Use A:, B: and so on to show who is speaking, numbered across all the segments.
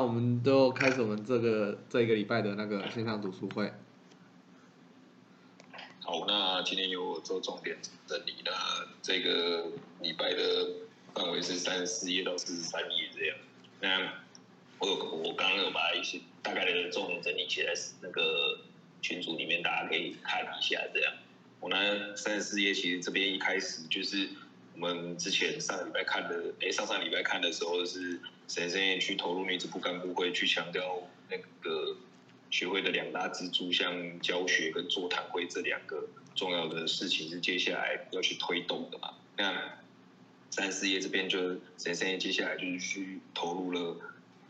A: 那我们就开始我们这个这一个礼拜的那个线上读书会。
B: 好，那今天由我做重点整理。那这个礼拜的范围是三十四页到四十三页这样。那我有我刚刚有把一些大概的重点整理起来，那个群组里面大家可以看一下这样。我呢三十四页其实这边一开始就是我们之前上礼拜看的，哎上上礼拜看的时候是神圣业去投入女子部干部会去强调那个。学会的两大支柱，像教学跟座谈会这两个重要的事情是接下来要去推动的嘛？那三四页这边就是沈先生接下来就是去投入了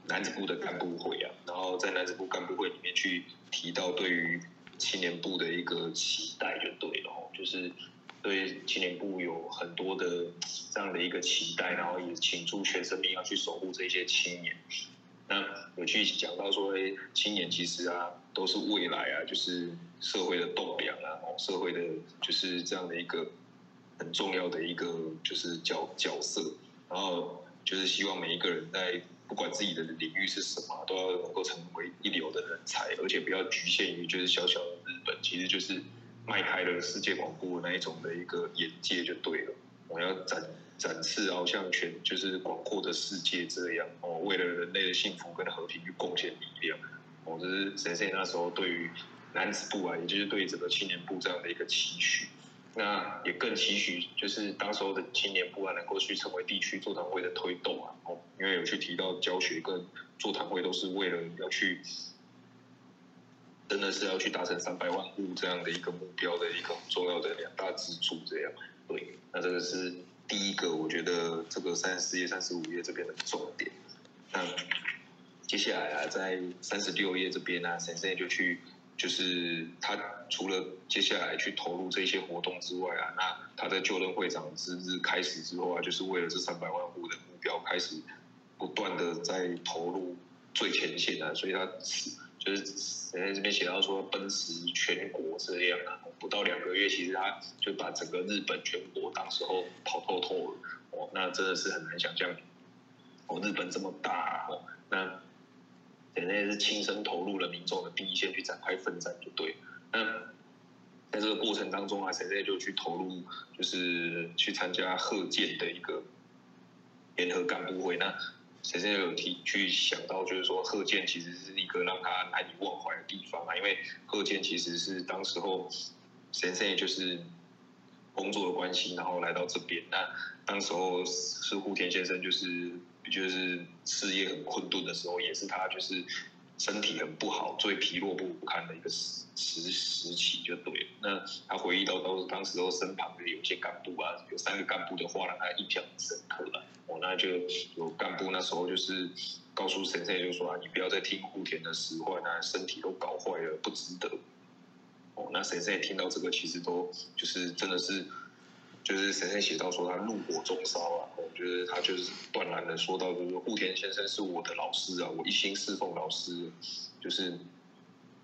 B: 男子部的干部会啊，然后在男子部干部会里面去提到对于青年部的一个期待就对了，就是对青年部有很多的这样的一个期待，然后也倾注全生命要去守护这些青年。那有去讲到说，哎，青年其实啊，都是未来啊，就是社会的栋梁啊，社会的就是这样的一个很重要的一个就是角角色，然后就是希望每一个人在不管自己的领域是什么，都要能够成为一流的人才，而且不要局限于就是小小的日本，其实就是迈开了世界广播那一种的一个眼界就对了，我要展。展示，好像全就是广阔的世界这样哦，为了人类的幸福跟和平去贡献力量哦，这是神仙那时候对于男子部啊，也就是对整个青年部这样的一个期许。那也更期许，就是当时候的青年部啊，能够去成为地区座谈会的推动啊哦，因为有去提到教学跟座谈会都是为了要去，真的是要去达成三百万户这样的一个目标的一个重要的两大支柱这样。对，那这个是。第一个，我觉得这个三十四页、三十五页这边的重点。那接下来啊，在三十六页这边呢，沈生就去，就是他除了接下来去投入这些活动之外啊，那他在就任会长之日开始之后啊，就是为了这三百万户的目标，开始不断的在投入最前线啊，所以他就是在这边写到说，奔驰全国这样啊，不到两个月，其实他就把整个日本全国当时候跑透透了。哦，那真的是很难想象，哦，日本这么大哦，那人家是亲身投入了民众的第一线去展开奋战，就对。那在这个过程当中啊，谁谁就去投入，就是去参加贺建的一个联合干部会，那。谁谁有提去想到，就是说贺建其实是一个让他难以忘怀的地方啊？因为贺建其实是当时候先生就是工作的关系，然后来到这边。那当时候是户田先生，就是就是事业很困顿的时候，也是他就是身体很不好、最疲弱不堪的一个时时时期，就对了。那他回忆到都是当时候身旁的有些干部啊，有三个干部的话，让他印象很深刻了。哦，那就有干部那时候就是告诉神仙，就说啊，你不要再听户田的使唤啊，身体都搞坏了，不值得。哦，那神仙听到这个，其实都就是真的是，就是神仙写到说他怒火中烧啊，我觉得他就是断然的说到，就是户田先生是我的老师啊，我一心侍奉老师，就是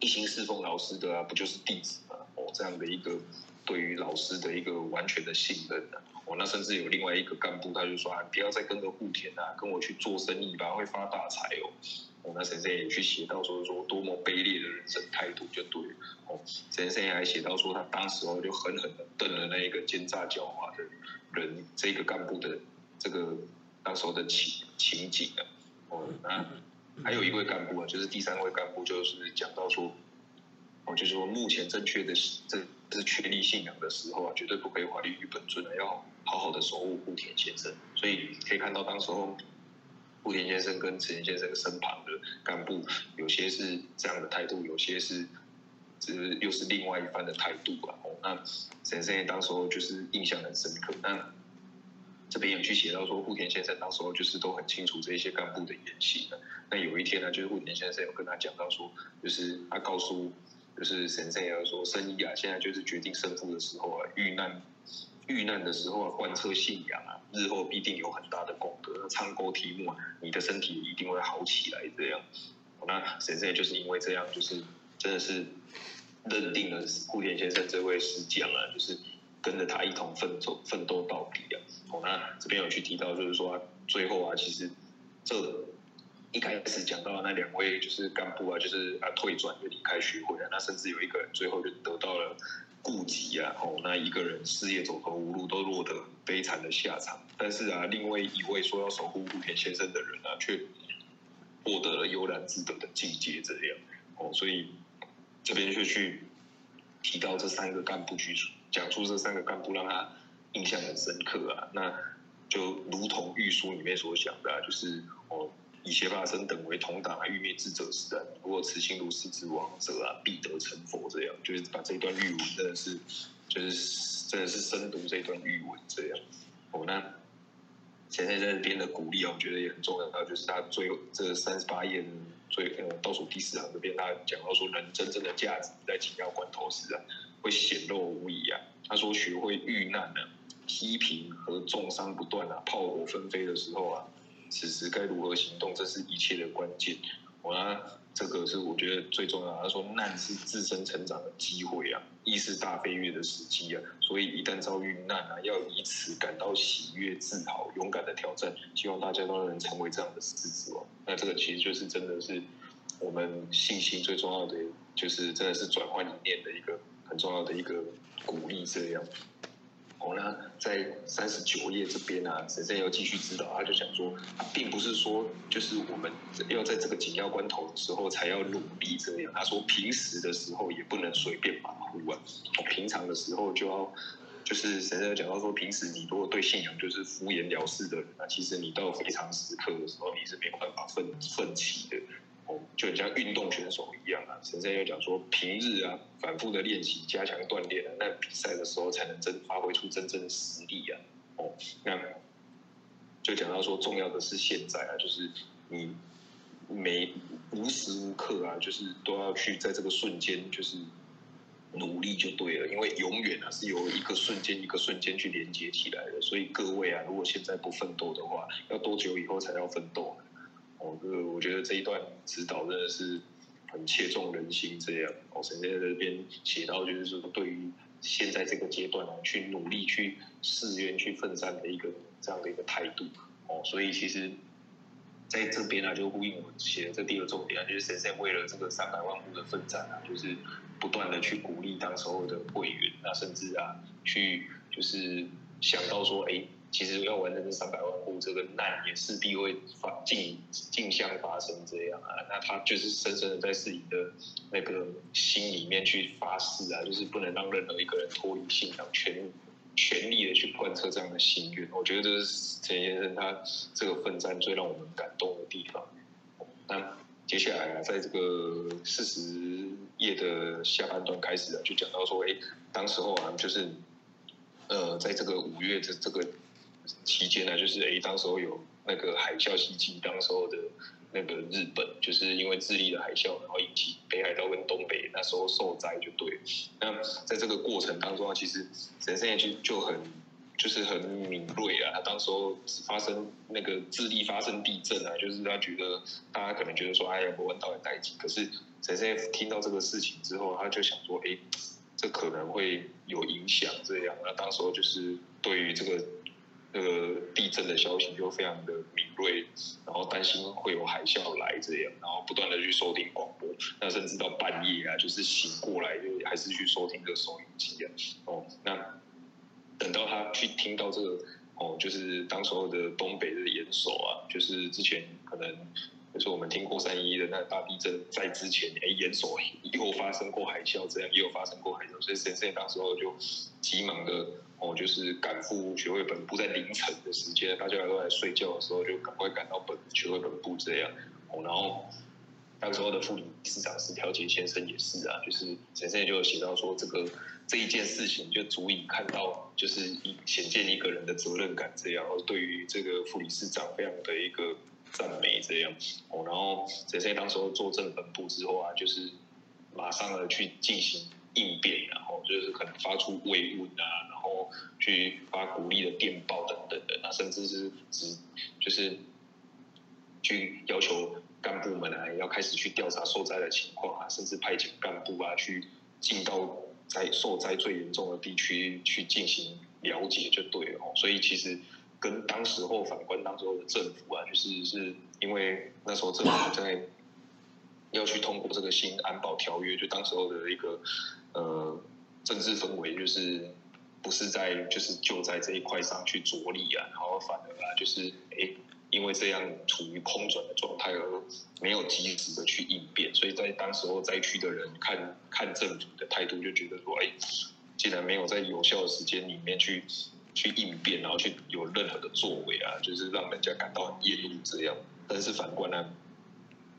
B: 一心侍奉老师的啊，不就是弟子嘛？哦，这样的一个对于老师的一个完全的信任啊。哦，那甚至有另外一个干部，他就说啊，不要再跟着户田啊，跟我去做生意吧，会发大财哦。哦，那神仙也去写到说说多么卑劣的人生态度就对了。哦，神仙还写到说他当时候就狠狠的瞪了那一个奸诈狡猾的人，这个干部的这个那时候的情情景啊。哦，那还有一位干部啊，就是第三位干部，就是讲到说，哦，就是说目前正确的这是确立信仰的时候啊，绝对不可以怀疑于本尊的要。好好的守护户田先生，所以可以看到，当时候户田先生跟陈先生身旁的干部，有些是这样的态度，有些是，是又是另外一番的态度啊。哦，那神生当时候就是印象很深刻。那这边有去写到说，户田先生当时候就是都很清楚这些干部的言行的。那有一天呢，就是户田先生有跟他讲到说，就是他告诉就是神生要说，生意啊，现在就是决定胜负的时候啊，遇难。遇难的时候啊，贯彻信仰啊，日后必定有很大的功德。参沟题目啊，你的身体一定会好起来。这样，那神圣就是因为这样，就是真的是认定了顾田先生这位师匠啊，就是跟着他一同奋斗奋斗到底啊。哦，那这边有去提到，就是说最后啊，其实这一开始讲到那两位就是干部啊，就是啊退转就离开学会了，那甚至有一个人最后就得到了顾及啊，哦，那一个人事业走投无路，都落得悲惨的下场。但是啊，另外一位说要守护户田先生的人啊，却获得了悠然自得的境界，这样哦，所以这边就去提到这三个干部去讲述这三个干部，让他印象很深刻啊。那就如同玉书里面所讲的，就是哦。以邪法生等为同党，欲灭智者时啊！如果慈心如是之王者啊，必得成佛。这样就是把这段玉文真的是，就是真的是深读这段玉文这样。哦，那现在在这边的鼓励啊，我觉得也很重要。就是他最后这三十八页最呃倒数第四行这边，他讲到说，人真正的价值在紧要关头时啊，会显露无疑啊。他说，学会遇难呢，批评和重伤不断啊，炮火纷飞的时候啊。此时该如何行动？这是一切的关键。我呢，这个是我觉得最重要。他说，难是自身成长的机会啊，亦是大飞跃的时机啊。所以一旦遭遇难啊，要以此感到喜悦、自豪、勇敢的挑战。希望大家都能成为这样的狮子王。那这个其实就是真的是我们信心最重要的，就是真的是转换理念的一个很重要的一个鼓励。这样。哦，那，在三十九页这边啊，神圣要继续指导，他就想说，并不是说就是我们要在这个紧要关头的时候才要努力这样。他说，平时的时候也不能随便马虎啊，平常的时候就要，就是神圣讲到说，平时你如果对信仰就是敷衍了事的人啊，其实你到非常时刻的时候，你是没有办法奋奋起的。就很像运动选手一样啊。陈生又讲说，平日啊，反复的练习，加强锻炼啊，那比赛的时候才能真发挥出真正的实力啊。哦，那就讲到说，重要的是现在啊，就是你每无时无刻啊，就是都要去在这个瞬间，就是努力就对了。因为永远啊，是由一个瞬间一个瞬间去连接起来的。所以各位啊，如果现在不奋斗的话，要多久以后才要奋斗呢？哦，这个我觉得这一段指导真的是很切中人心。这样，哦，神在这边写到，就是说对于现在这个阶段啊，去努力去誓愿去奋战的一个这样的一个态度。哦，所以其实在这边啊，就呼应我写的这第二重点啊，就是神仙为了这个三百万户的奋战啊，就是不断的去鼓励当时候的会员，那甚至啊，去就是想到说，哎。其实要完成这三百万户，这个难也势必会发镜镜像发生这样啊。那他就是深深的在自己的那个心里面去发誓啊，就是不能让任何一个人脱离信仰，全全力的去贯彻这样的心愿。我觉得这是陈先生他这个奋战最让我们感动的地方。那接下来啊，在这个四十页的下半段开始啊，就讲到说，哎，当时候啊，就是呃，在这个五月的这个。期间呢，就是诶，当时候有那个海啸袭击，当时候的那个日本，就是因为智利的海啸，然后引起北海道跟东北那时候受灾就对。那在这个过程当中啊，其实神圣就就很就是很敏锐啊。他当时候发生那个智利发生地震啊，就是他觉得大家可能觉得说，哎呀，我湾岛也待机。可是神圣听到这个事情之后，他就想说，哎，这可能会有影响这样。那当时候就是对于这个。这个地震的消息就非常的敏锐，然后担心会有海啸来这样，然后不断的去收听广播，那甚至到半夜啊，就是醒过来就还是去收听这个收音机啊。哦，那等到他去听到这个哦，就是当时候的东北的严守啊，就是之前可能就是我们听过三一的那大地震，在之前哎严守又发生过海啸，这样也有发生过海啸，所以先生当时候就急忙的。哦，就是赶赴学会本部，在凌晨的时间，大家都在睡觉的时候，就赶快赶到本学会本部这样。哦，然后那时候的副理事长石条杰先生也是啊，就是先生就有写到说，这个这一件事情就足以看到，就是一显见一个人的责任感这样。对于这个副理事长非常的一个赞美这样。哦，然后先生当时候坐镇本部之后啊，就是马上的去进行应变，然后就是可能发出慰问啊。然后去发鼓励的电报等等的，那甚至是指就是去要求干部们啊，要开始去调查受灾的情况啊，甚至派遣干部啊去进到灾受灾最严重的地区去进行了解，就对了。所以其实跟当时候反观当时候的政府啊，就是是因为那时候政府在要去通过这个新安保条约，就当时候的一个呃政治氛围，就是不是在就是就在这一块上去着力啊，然后反而啊就是哎。因为这样处于空转的状态而没有及时的去应变，所以在当时候灾区的人看看政府的态度，就觉得说，哎，既然没有在有效的时间里面去去应变，然后去有任何的作为啊，就是让人家感到很厌恶这样。但是反观呢，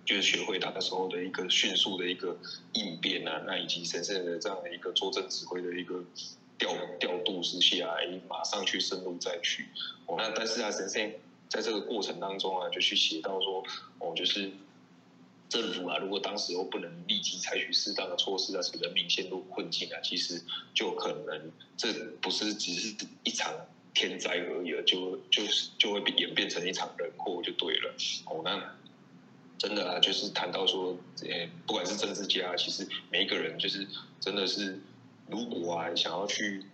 B: 就是学会他那时候的一个迅速的一个应变啊，那以及神圣的这样的一个作战指挥的一个调调度之下，哎，马上去深入灾区。哦，那但是啊，神圣。在这个过程当中啊，就去写到说，哦，就是政府啊，如果当时又不能立即采取适当的措施啊，使人民陷入困境啊，其实就可能这不是只是一场天灾而已了，就就是就会演变成一场人祸就对了。哦，那真的啊，就是谈到说，呃，不管是政治家，其实每一个人就是真的是，如果啊想要去。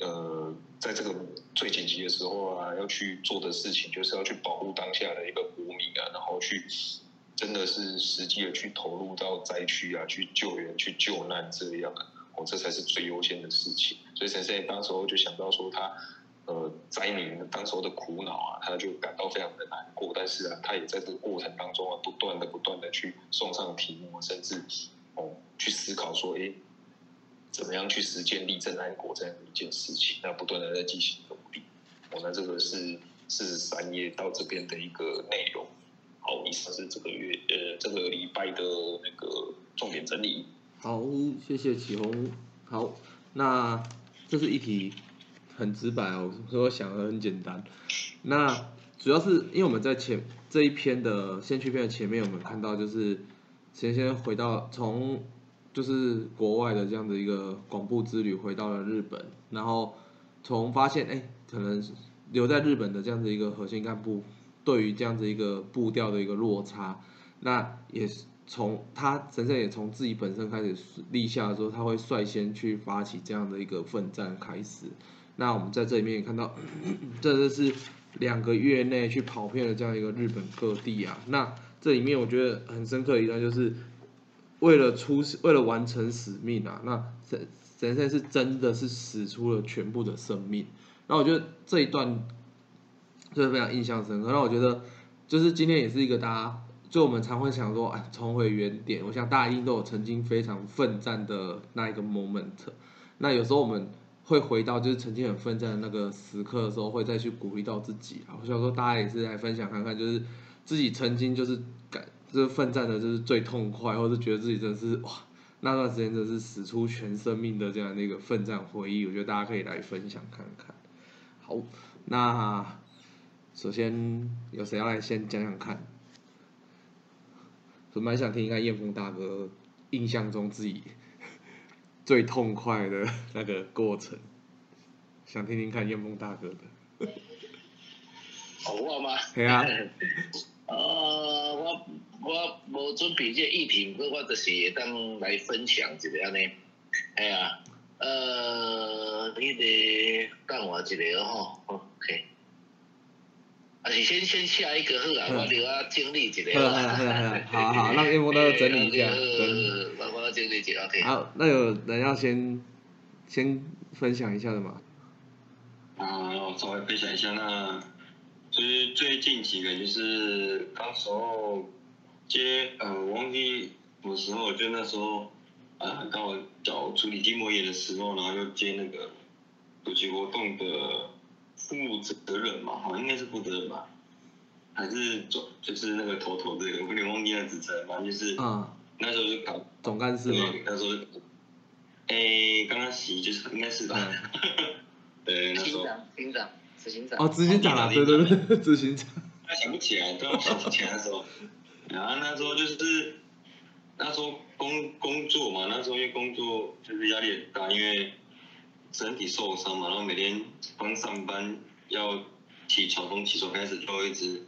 B: 呃，在这个最紧急的时候啊，要去做的事情，就是要去保护当下的一个国民啊，然后去真的是实际的去投入到灾区啊，去救援、去救难这样，哦，这才是最优先的事情。所以陈先生当时候就想到说，他呃灾民当时候的苦恼啊，他就感到非常的难过，但是啊，他也在这个过程当中啊，不断的、不断的去送上题目，甚至哦去思考说，哎。怎么样去实践立正安国这样的一件事情？那不断的在进行努力。哦，那这个是四十三页到这边的一个内容。好，以上是这个月呃这个礼拜的那个重点整理。
A: 好，谢谢启宏。好，那这是一题很直白哦，所以我想的很简单。那主要是因为我们在前这一篇的先驱篇的前面，我们看到就是先先回到从。就是国外的这样的一个广布之旅，回到了日本，然后从发现哎，可能留在日本的这样的一个核心干部，对于这样子一个步调的一个落差，那也是从他神圣也从自己本身开始立下说他会率先去发起这样的一个奋战开始。那我们在这里面也看到，这就是两个月内去跑遍了这样一个日本各地啊。那这里面我觉得很深刻一段就是。为了出为了完成使命啊，那神神圣是真的是使出了全部的生命。那我觉得这一段就是非常印象深刻。那我觉得就是今天也是一个大家，就我们常会想说，哎，重回原点。我想大家一定都有曾经非常奋战的那一个 moment。那有时候我们会回到就是曾经很奋战的那个时刻的时候，会再去鼓励到自己啊。我想说大家也是来分享看看，就是自己曾经就是感。就是奋战的就是最痛快，或是觉得自己真的是哇，那段时间真的是使出全生命的这样的一个奋战回忆，我觉得大家可以来分享看看。好，那首先有谁要来先讲讲看？我蛮想听一下燕峰大哥印象中自己最痛快的那个过程，想听听看燕峰大哥的。
C: 好话吗？
A: 对啊。
C: 呃，我我无准备这议题，不过我就是会当来分享一个安尼。哎呀，呃，你得等我一个吼，OK。还是先先下一个好啊，我留啊整理一个。
A: 好好好，好好，让叶梦都整理一下。
C: 整理
A: 好，那有人要先先分享一下的吗？
D: 啊，我稍微分享一下那。就是最近几个，就是当时候接呃，我忘记什么时候，就那时候呃，刚好找处理筋膜炎的时候，然后又接那个暑期活动的负责人嘛，好像应该是负责人吧，还是做就是那个头头这个，我有点忘记那职称，反正就是嗯那时候就搞
A: 总干事嘛，
D: 那时候诶，刚刚洗就是应该是吧，对，那时候。
C: 执行长哦，执
A: 行长啊，对对对，执行长。
D: 他想不起来，都要想起来那时候，然后那时候就是那时候工工作嘛，那时候因为工作就是压力很大，因为身体受伤嘛，然后每天刚上班要起床，从起床开始就一直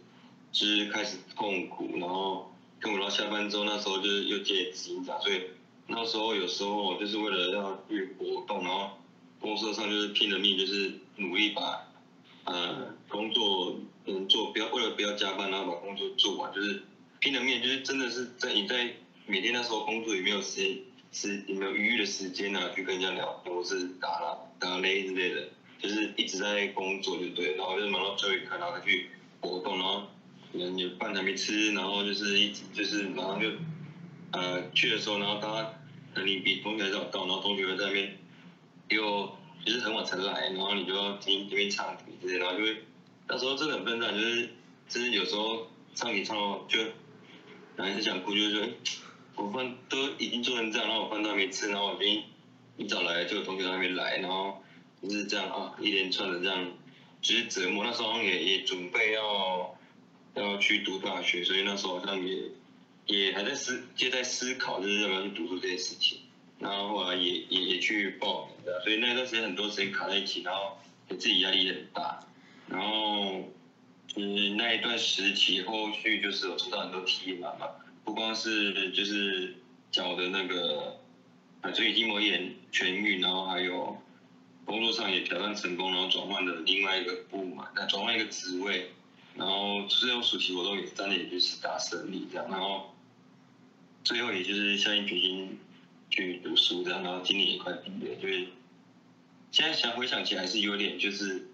D: 就是开始痛苦，然后跟我到下班之后，那时候就是又接执行长，所以那时候有时候我就是为了要去活动，然后公司上就是拼了命，就是努力把。呃，工作嗯做，不要为了不要加班，然后把工作做完，就是拼了命，就是真的是在你在每天那时候工作也没有时间，是也没有余裕的时间啊，去跟人家聊或是打啦打擂之类的，就是一直在工作就对，然后就是忙到最后一刻，然后去活动，然后可能有饭还没吃，然后就是一就是马上就呃去的时候，然后大家可能你比同学还早到，然后同学会在那边又就是很晚才来，然后你就要听这边唱题之类，然后就会那时候真的很笨蛋，就是就是有时候唱题唱到就然后很想哭，就是说。我饭都已经做成这样，然后我饭都还没吃，然后我已经一早来，就有同学还没来，然后就是这样啊，一连串的这样，就是折磨。那时候也也准备要要去读大学，所以那时候好像也也还在思，就在思考，就是要不要去读书这件事情。然后后来也也也去报名的，所以那段时间很多时间卡在一起，然后给自己压力也很大。然后就是那一段时期，后续就是有出到很多题嘛嘛。不光是就是脚的那个啊，所以筋膜炎痊愈，然后还有工作上也挑战成功，然后转换了另外一个部门，那转换一个职位，然后最后暑期活动也真的也就是打胜利这样，然后最后也就是下定决心去读书这样，然后今年也快毕业，就是现在想回想起来还是有点就是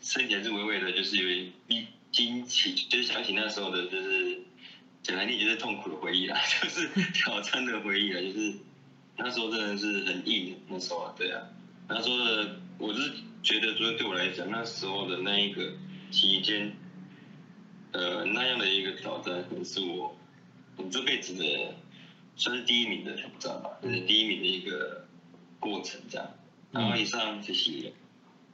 D: 身体还是微微的，就是有点一惊奇，就是想起那时候的就是。讲来你就是痛苦的回忆啦，就是挑战的回忆啦，就是那时候真的是很硬，那时候啊，对啊，那时候的我是觉得，就是对我来讲，那时候的那一个期间，呃，那样的一个挑战，可能是我我这辈子的算是第一名的挑战吧，就是第一名的一个过程这样。然后以上谢谢。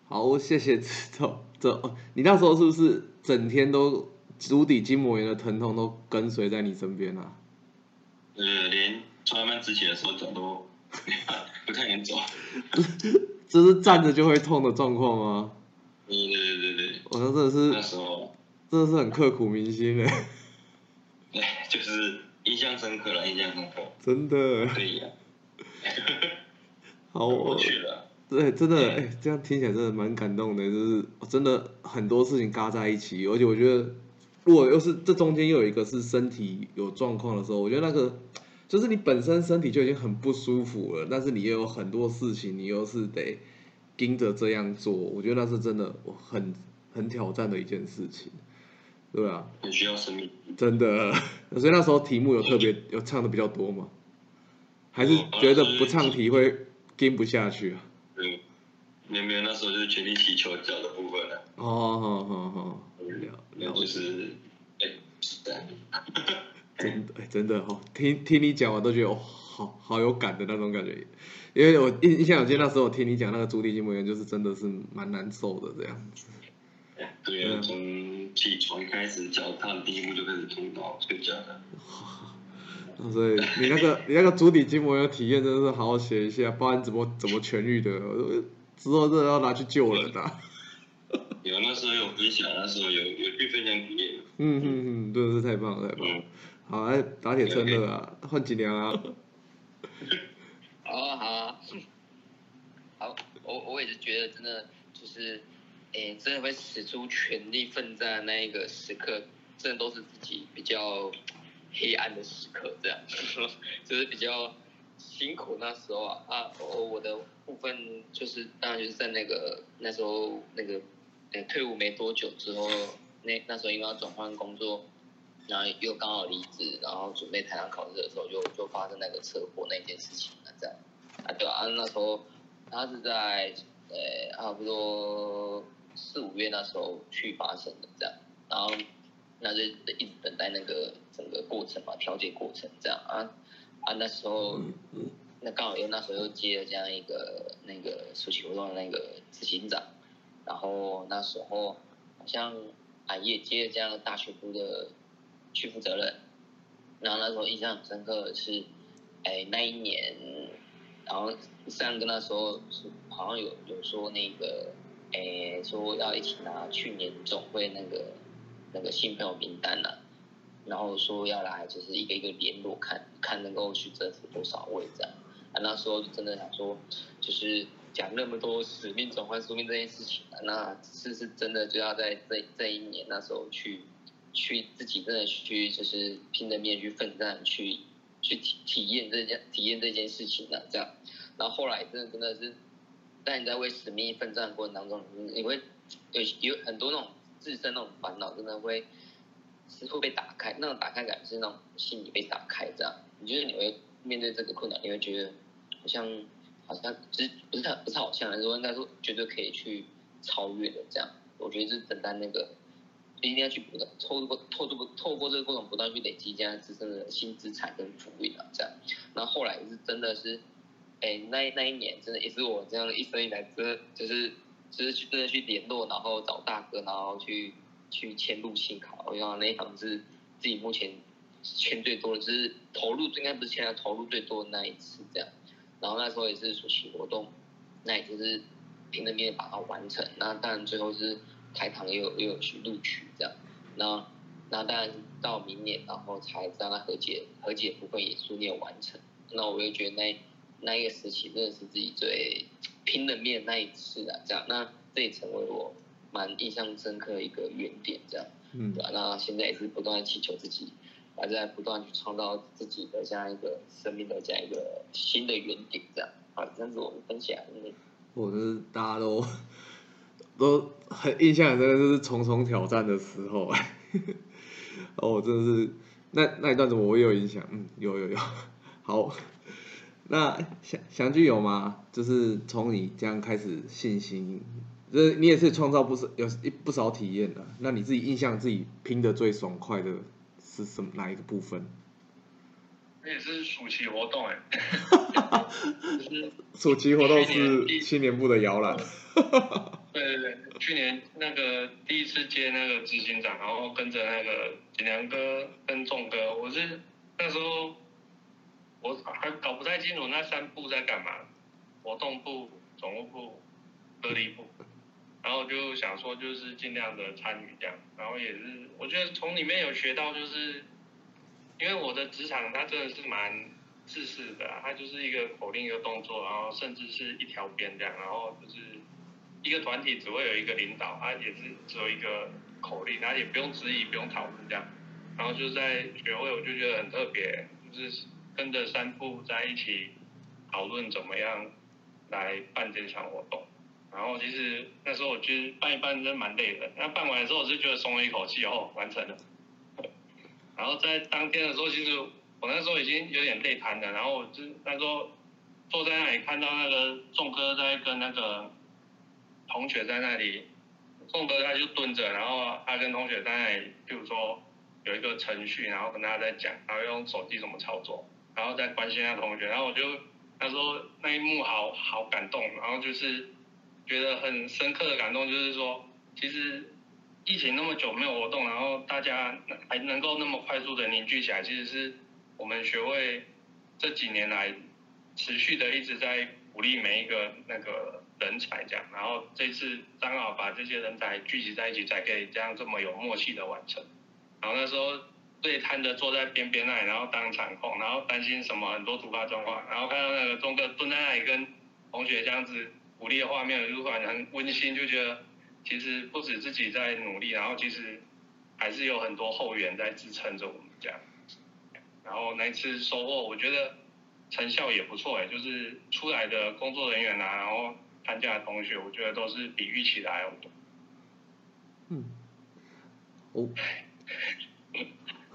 A: 好，谢谢石头。这你那时候是不是整天都？足底筋膜炎的疼痛都跟随在你身边啊？
D: 呃，连出门之前的时候脚都 不太能走。
A: 这是站着就会痛的状况吗？
D: 对对对对
A: 我说真的是
D: 那时候
A: 真的是很刻骨铭心
D: 哎。对，就是印象深刻了，印象深刻。
A: 真的。
D: 对呀。
A: 好，我
D: 去了。
A: 对，真的，哎，这样听起来真的蛮感动的，就是真的很多事情嘎在一起，而且我觉得。如果又是这中间又有一个是身体有状况的时候，我觉得那个就是你本身身体就已经很不舒服了，但是你又有很多事情，你又是得盯着这样做，我觉得那是真的很很挑战的一件事情，对啊？
D: 很需要生命。
A: 真的，所以那时候题目有特别有唱的比较多嘛？还是觉得不唱题会跟不下去啊？
D: 嗯，没有没有，那时候就是全力祈求脚的部分了。
A: 哦，好好好。
D: 了，就是，哎，
A: 真的，哎，真的哦，听听你讲我都觉得哦，好好有感的那种感觉，因为我印印象有记那时候我听你讲那个足底筋膜炎，就是真的是蛮难受的这样子。
D: 对啊，从起床开始，脚踏第一步就开始痛到睡觉了。
A: 所以你那个你那个足底筋膜炎体验，真的是好好写一下，不然怎么怎么痊愈的，之后真的要拿去救人的。
D: 有那时候有分享，那时候有有去分享体验。
A: 嗯嗯嗯，真的是太棒了，太棒了。好，来打铁趁热啊，换几年啊。
E: 好啊好啊，好，我我也是觉得真的就是，诶，真的会使出全力奋战的那一个时刻，真的都是自己比较黑暗的时刻，这样，就是比较辛苦那时候啊啊，我我的部分就是当然就是在那个那时候那个。退伍没多久之后，那那时候因为要转换工作，然后又刚好离职，然后准备台上考试的时候，就就发生那个车祸那件事情了，这样啊对啊，那时候他是在呃差不多四五月那时候去发生的这样，然后那就一直等待那个整个过程嘛，调解过程这样啊啊那时候那刚好又那时候又接了这样一个那个暑期活动的那个执行长。然后那时候好像啊也接了这样的大学部的去负责任，然后那时候印象很深刻的是，哎那一年，然后三哥那时候是好像有有说那个，诶说要一起拿去年总会那个那个新朋友名单呐，然后说要来就是一个一个联络看看能够去征服多少位这样，啊那时候真的想说就是。讲那么多使命转换宿命这件事情啊，那是是真的就要在这这一年那时候去去自己真的去就是拼着命去奋战去去体体验这件体验这件事情呢、这样，然后后来真的真的是，但你在为使命奋战过程当中，你会有有很多那种自身那种烦恼，真的会是会被打开，那种打开感是那种心里被打开这样，你觉得你会面对这个困难，你会觉得好像好像其实不是不是好像，而是说应该说绝对可以去超越的这样。我觉得是等待那个一定要去不断透过透过透过这个过程不断去累积这样自身的新资产跟福利啊这样。那后来是真的是，哎那那一年真的也是我这样一生以来真的就是就是去真的去联络，然后找大哥，然后去去签入信卡。我想那一场是自己目前签最多的，就是投入应该不是签了投入最多的那一次这样。然后那时候也是暑期活动，那也就是拼了命把它完成。那当然最后是台糖也有也有去录取这样。那那当然到明年，然后才让他和解和解部分也顺利完成。那我就觉得那那一个时期真的是自己最拼了命的那一次啊，这样。那这也成为我蛮印象深刻的一个原点，这样。
A: 嗯
E: 对吧、那现在也是不断的祈求自己，还在不断去创造自己的这样一个生命的这样一个新的原点，这样。好，这样子我们分享。嗯
A: 我就是大家都都很印象很深，就是重重挑战的时候，哦，真的是那那一段怎么我也有影响？嗯，有有有，好，那祥祥具有吗？就是从你这样开始信心，就是你也是创造不少有一不少体验的，那你自己印象自己拼的最爽快的是什么哪一个部分？
F: 那也是暑期活动哎、就是
A: 暑期活动是
F: 第
A: 青年部的摇篮，
F: 对对对，去年那个第一次接那个执行长，然后跟着那个锦良哥跟仲哥，我是那时候我还搞不太清楚那三部在干嘛，活动部、总务部、隔离部，然后就想说就是尽量的参与这样，然后也是我觉得从里面有学到就是，因为我的职场它真的是蛮自私的、它就是一个口令一个动作，然后甚至是一条边这样，然后就是一个团体只会有一个领导，他也是只有一个口令，他也不用质疑，不用讨论这样。然后就在学会，我就觉得很特别，就是跟着三部在一起讨论怎么样来办这场活动。然后其实那时候我觉得办一办真蛮累的，那办完之后我就觉得松了一口气，哦，完成了。然后在当天的时候，其实我那时候已经有点累瘫了，然后我就那时候坐在那里看到那个仲哥在跟那个同学在那里，仲哥他就蹲着，然后他跟同学在那里，譬如说有一个程序，然后跟大家在讲，然后用手机怎么操作，然后再关心他同学，然后我就他说那一幕好好感动，然后就是觉得很深刻的感动，就是说其实疫情那么久没有活动，然后大家还能够那么快速的凝聚起来，其实是我们学会这几年来持续的一直在鼓励每一个那个人才这样，然后这次刚好把这些人才聚集在一起，才可以这样这么有默契的完成。然后那时候累瘫的坐在边边那里，然后当场控，然后担心什么很多突发状况，然后看到那个钟哥蹲在那里跟同学这样子鼓励的画面，就感觉很温馨，就觉得其实不止自己在努力，然后其实还是有很多后援在支撑着我们这样。然后那一次收获，我觉得成效也不错哎，就是出来的工作人员啊，然后参加的同学，我觉得都是比预期的还要多。
A: 嗯，哦，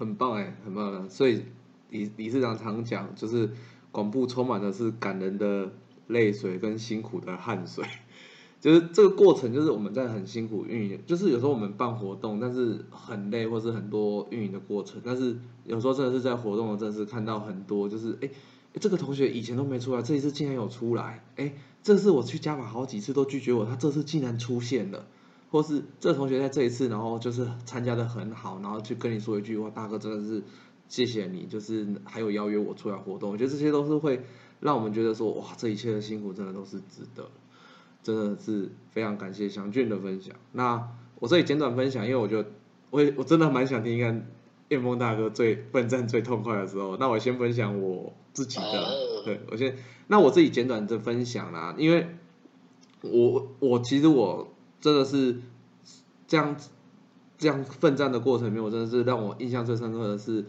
A: 很棒哎，很棒。所以李理事长常讲，就是广布充满的是感人的泪水跟辛苦的汗水。就是这个过程，就是我们在很辛苦运营，就是有时候我们办活动，但是很累，或是很多运营的过程，但是有时候真的是在活动的正式看到很多，就是哎，这个同学以前都没出来，这一次竟然有出来，哎，这次我去加码好几次都拒绝我，他这次竟然出现了。或是这同学在这一次，然后就是参加的很好，然后去跟你说一句话，大哥真的是谢谢你，就是还有邀约我出来活动，我觉得这些都是会让我们觉得说，哇，这一切的辛苦真的都是值得，真的是非常感谢祥俊的分享。那我这里简短分享，因为我觉得我也我真的蛮想听看燕峰大哥最奋战最痛快的时候。那我先分享我自己的，
C: 哦
A: 对我先，那我自己简短的分享啦，因为我我其实我真的是这样这样奋战的过程里面，我真的是让我印象最深刻的是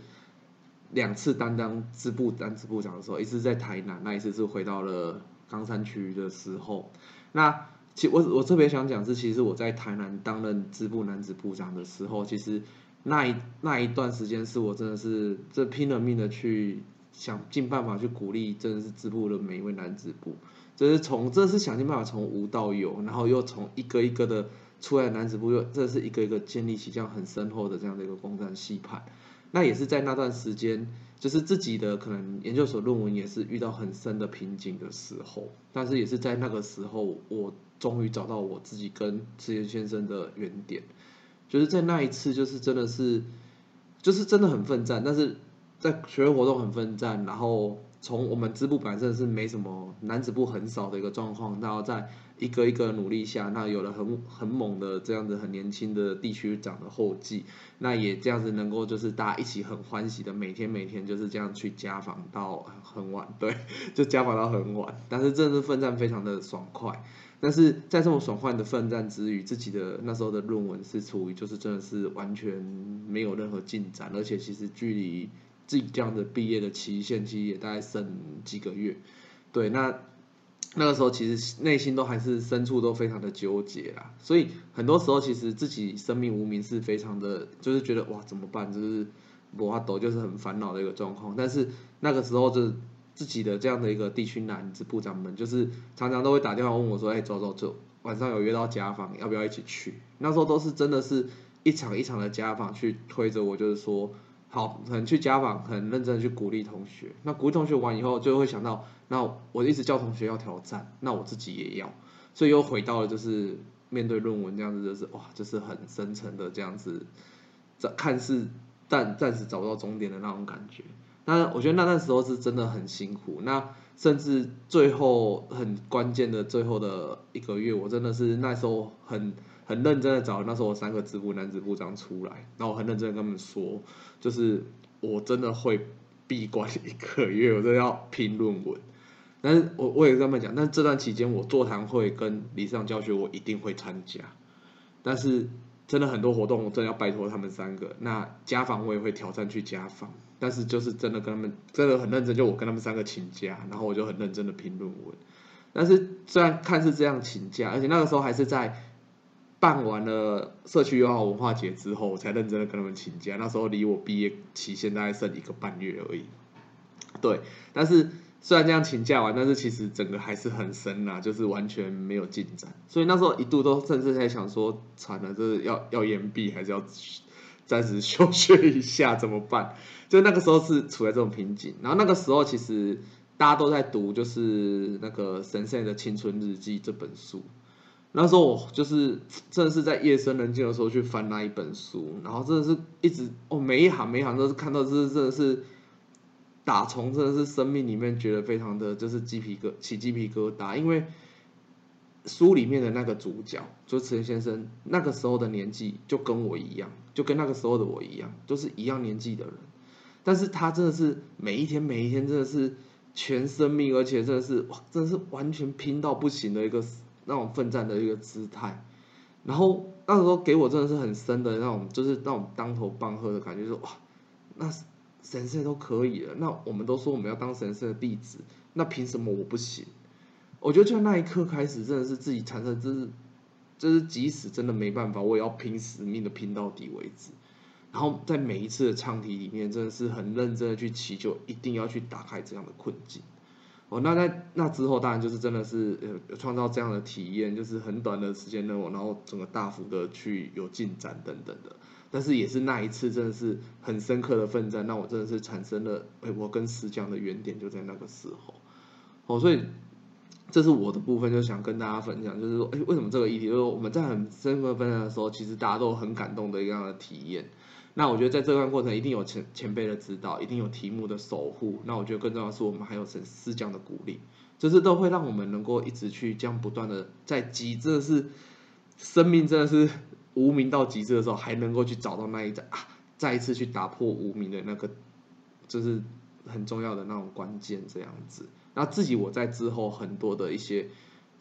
A: 两次担当支部单支部长的时候，一次在台南，那一次是回到了冈山区的时候。那其我我特别想讲是，其实我在台南担任支部男子部长的时候，其实那一那一段时间是我真的是这拼了命的去想尽办法去鼓励，真的是支部的每一位男子部。就是从，这是想尽办法从无到有，然后又从一个一个的出来男子部，又这是一个一个建立起这样很深厚的这样的一个攻占戏盘。那也是在那段时间，就是自己的可能研究所论文也是遇到很深的瓶颈的时候，但是也是在那个时候，我终于找到我自己跟池岩先生的原点，就是在那一次，就是真的是，就是真的很奋战，但是在学会活动很奋战，然后。从我们支部本身是没什么男子部很少的一个状况，然后在一个一个努力下，那有了很很猛的这样子很年轻的地区长的后继，那也这样子能够就是大家一起很欢喜的每天每天就是这样去家访到很晚，对，就家访到很晚，但是真的是奋战非常的爽快，但是在这么爽快的奋战之余，自己的那时候的论文是处于就是真的是完全没有任何进展，而且其实距离。自己这样的毕业的期限其实也大概剩几个月，对，那那个时候其实内心都还是深处都非常的纠结啦，所以很多时候其实自己生命无名是非常的，就是觉得哇怎么办，就是摩阿斗就是很烦恼的一个状况。但是那个时候就自己的这样的一个地区男子部长们，就是常常都会打电话问我说，哎，走走走，晚上有约到家访，要不要一起去？那时候都是真的是一场一场的家访去推着我，就是说。好，可能去家访，很认真的去鼓励同学。那鼓励同学完以后，就会想到，那我一直叫同学要挑战，那我自己也要，所以又回到了就是面对论文这样子，就是哇，就是很深沉的这样子，这看似暂暂时找不到终点的那种感觉。那我觉得那段时候是真的很辛苦。那甚至最后很关键的最后的一个月，我真的是那时候很。很认真的找那时候我三个支部男子部长出来，然后我很认真的跟他们说，就是我真的会闭关一个月，我都要拼论文。但是我我也跟他们讲，但这段期间我座谈会跟理上教学我一定会参加，但是真的很多活动我真的要拜托他们三个。那家访我也会挑战去家访，但是就是真的跟他们真的很认真，就我跟他们三个请假，然后我就很认真的拼论文。但是虽然看似这样请假，而且那个时候还是在。办完了社区友好文化节之后，我才认真的跟他们请假。那时候离我毕业期限大概剩一个半月而已。对，但是虽然这样请假完，但是其实整个还是很深呐，就是完全没有进展。所以那时候一度都甚至在想说，惨了，这是要要延毕还是要暂时休学一下？怎么办？就那个时候是处在这种瓶颈。然后那个时候其实大家都在读，就是那个神圣的青春日记这本书。那时候我就是真的是在夜深人静的时候去翻那一本书，然后真的是一直哦每一行每一行都是看到这真的是打从真的是生命里面觉得非常的就是鸡皮疙起鸡皮疙瘩，因为书里面的那个主角就陈先生，那个时候的年纪就跟我一样，就跟那个时候的我一样，都是一样年纪的人，但是他真的是每一天每一天真的是全生命，而且真的是哇真的是完全拼到不行的一个。那种奋战的一个姿态，然后那时候给我真的是很深的那种，就是那种当头棒喝的感觉，说哇，那神圣都可以了，那我们都说我们要当神圣的弟子，那凭什么我不行？我觉得就那一刻开始，真的是自己产生，就是就是即使真的没办法，我也要拼死命的拼到底为止。然后在每一次的唱题里面，真的是很认真的去祈求，一定要去打开这样的困境。哦，那在那之后，当然就是真的是呃创造这样的体验，就是很短的时间内，我然后整个大幅的去有进展等等的。但是也是那一次，真的是很深刻的奋战，让我真的是产生了，哎，我跟石匠的原点就在那个时候。哦，所以这是我的部分，就想跟大家分享，就是说，哎，为什么这个议题，就是我们在很深刻分享的时候，其实大家都很感动的一样的体验。那我觉得在这段过程一定有前前辈的指导，一定有题目的守护。那我觉得更重要是，我们还有神师匠的鼓励，就是都会让我们能够一直去这样不断的在极致的是生命真的是无名到极致的时候，还能够去找到那一再啊，再一次去打破无名的那个，就是很重要的那种关键这样子。那自己我在之后很多的一些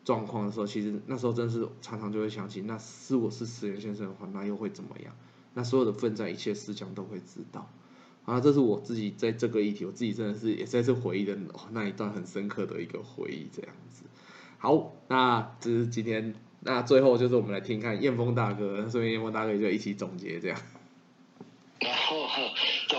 A: 状况的时候，其实那时候真是常常就会想起，那是我是石原先生的话，那又会怎么样？那所有的奋战一切思想都会知道。啊，这是我自己在这个议题，我自己真的是也在这回忆的那一段很深刻的一个回忆，这样子。好，那这是今天，那最后就是我们来听看燕峰大哥，顺便燕峰大哥就一起总结这样。
C: 然后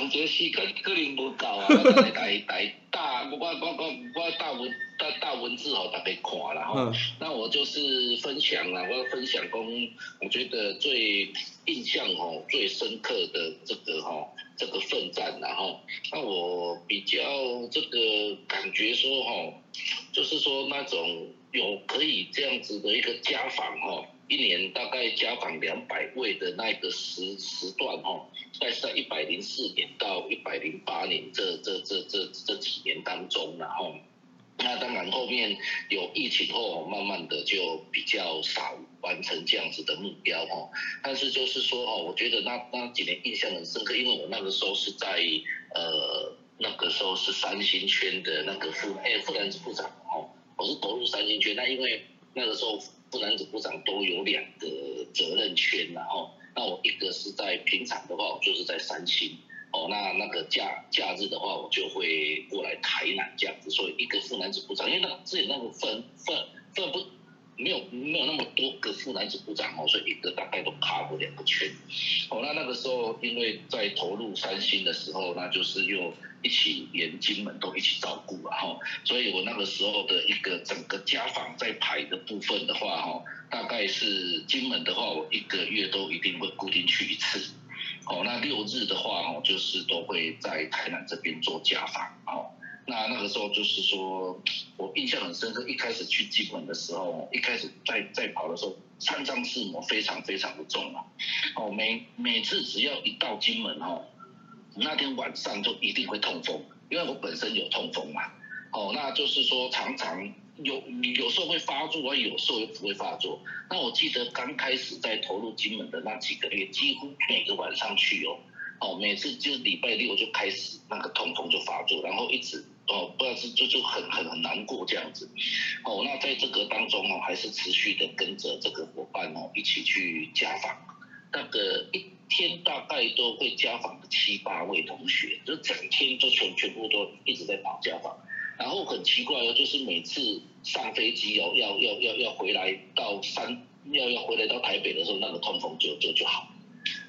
C: 总结时间可能无够啊，来来大我我我我大文大大文字吼大家看啦吼。那我就是分享啦，我分享讲，我觉得最印象吼最深刻的这个吼这个奋战然后，那我比较这个感觉说吼，就是说那种有可以这样子的一个家访吼。一年大概家访两百位的那个时时段哈，在在一百零四年到一百零八年这这这这这几年当中，然后那当然后面有疫情后，慢慢的就比较少完成这样子的目标哈。但是就是说哈，我觉得那那几年印象很深刻，因为我那个时候是在呃那个时候是三星圈的那个副哎副男子部长哦，我是投入三星圈，那因为那个时候。副男子部长都有两个责任圈，然后那我一个是在平常的话，我就是在三星哦，那那个假假日的话，我就会过来台南这样子，所以一个副男子部长，因为那之前那个分分分不没有没有那么多个副男子部长哦，所以一个大概都卡过两个圈哦，那那个时候因为在投入三星的时候，那就是又。一起连金门都一起照顾了哈，所以我那个时候的一个整个家访在排的部分的话哈，大概是金门的话，我一个月都一定会固定去一次，哦，那六日的话哦，就是都会在台南这边做家访，哦，那那个时候就是说我印象很深刻，一开始去金门的时候，一开始在在跑的时候，三张四模非常非常的重啊，哦，每每次只要一到金门哈。那天晚上就一定会痛风，因为我本身有痛风嘛。哦，那就是说常常有有时候会发作，而有时候又不会发作。那我记得刚开始在投入金门的那几个月，几乎每个晚上去哦，哦，每次就礼拜六就开始那个痛风就发作，然后一直哦，不知道是就就很很很难过这样子。哦，那在这个当中哦，还是持续的跟着这个伙伴哦一起去家访，那个一。天大概都会家访七八位同学，就整天就全全部都一直在跑家访，然后很奇怪哦，就是每次上飞机哦，要要要要回来到山，要要回来到台北的时候，那个痛风就就就好，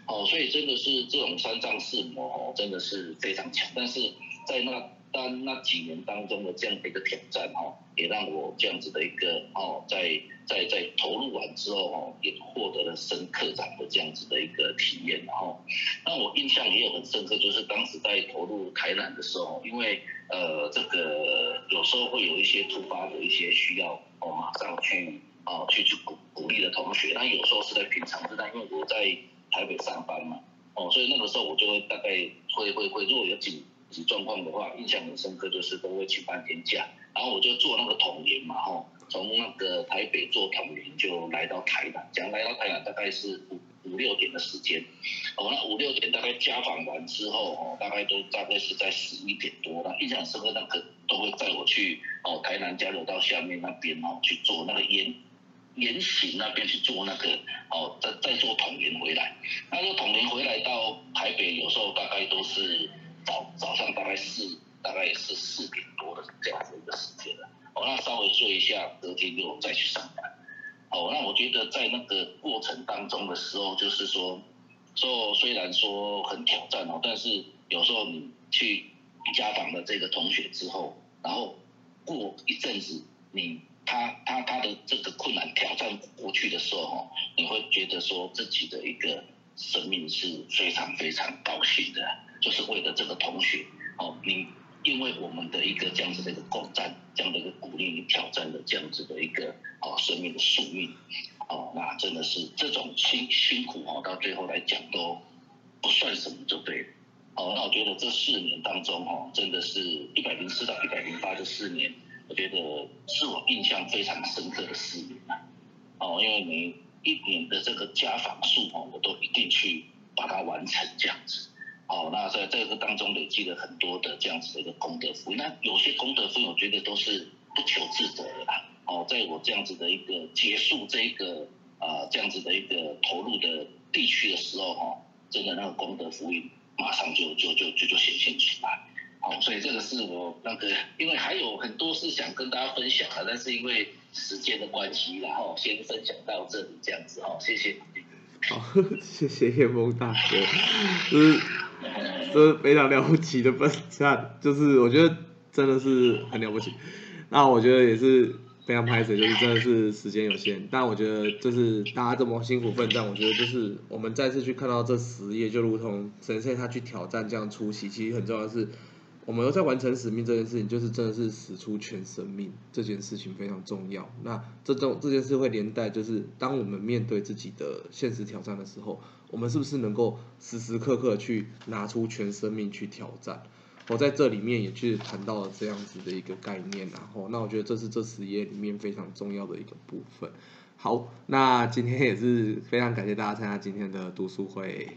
C: 哦，所以真的是这种三藏四魔哦，真的是非常强，但是在那。但那几年当中的这样的一个挑战哈，也让我这样子的一个哦，在在在投入完之后哦，也获得了深刻长的这样子的一个体验然后，那我印象也有很深刻，就是当时在投入台南的时候，因为呃这个有时候会有一些突发的一些需要哦，马上去哦去去鼓鼓励的同学，那有时候是在平常之但因为我在台北上班嘛，哦，所以那个时候我就会大概会会会如果有紧。状况的话，印象很深刻，就是都会请半天假，然后我就坐那个统联嘛，吼，从那个台北坐统联就来到台南，讲来到台南大概是五五六点的时间，哦，那五六点大概家访完之后，哦，大概都大概是在十一点多，那印象深刻那个都会载我去哦台南交流道下面那边哦去做那个沿沿行那边去做那个哦再再坐统联回来，那个统联回来到台北有时候大概都是。早早上大概四，大概也是四点多的这样子一个时间了。哦，那稍微睡一下，隔天就再去上班。哦，那我觉得在那个过程当中的时候，就是说，就虽然说很挑战哦，但是有时候你去家访了这个同学之后，然后过一阵子，你他他他的这个困难挑战过去的时候，你会觉得说自己的一个生命是非常非常高兴的。就是为了这个同学，哦，你因为我们的一个这样子的一个共战，这样的一个鼓励，你挑战了这样子的一个哦生命的宿命，哦，那真的是这种辛辛苦哦，到最后来讲都不算什么，就对了。哦，那我觉得这四年当中哦，真的是一百零四到一百零八这四年，我觉得是我印象非常深刻的四年啊。哦，因为每一年的这个家访数哦，我都一定去把它完成这样子。哦，那在这个当中累积了很多的这样子的一个功德福，那有些功德福，我觉得都是不求自得的啦。哦，在我这样子的一个结束这一个啊这样子的一个投入的地区的时候哈，真的那个功德福音马上就就就就就显现出来。好，所以这个是我那个，因为还有很多是想跟大家分享的，但是因为时间的关系，然后先分享到这里这样子哈，谢谢。
A: 好，谢谢叶峰大哥，就是这是非常了不起的分享，就是我觉得真的是很了不起。那我觉得也是非常拍摄，就是真的是时间有限，但我觉得就是大家这么辛苦奋战，我觉得就是我们再次去看到这十页，就如同神仙他去挑战这样出席，其实很重要的是。我们又在完成使命这件事情，就是真的是使出全生命这件事情非常重要。那这种这件事会连带，就是当我们面对自己的现实挑战的时候，我们是不是能够时时刻刻去拿出全生命去挑战？我在这里面也去谈到了这样子的一个概念，然后那我觉得这是这十页里面非常重要的一个部分。好，那今天也是非常感谢大家参加今天的读书会。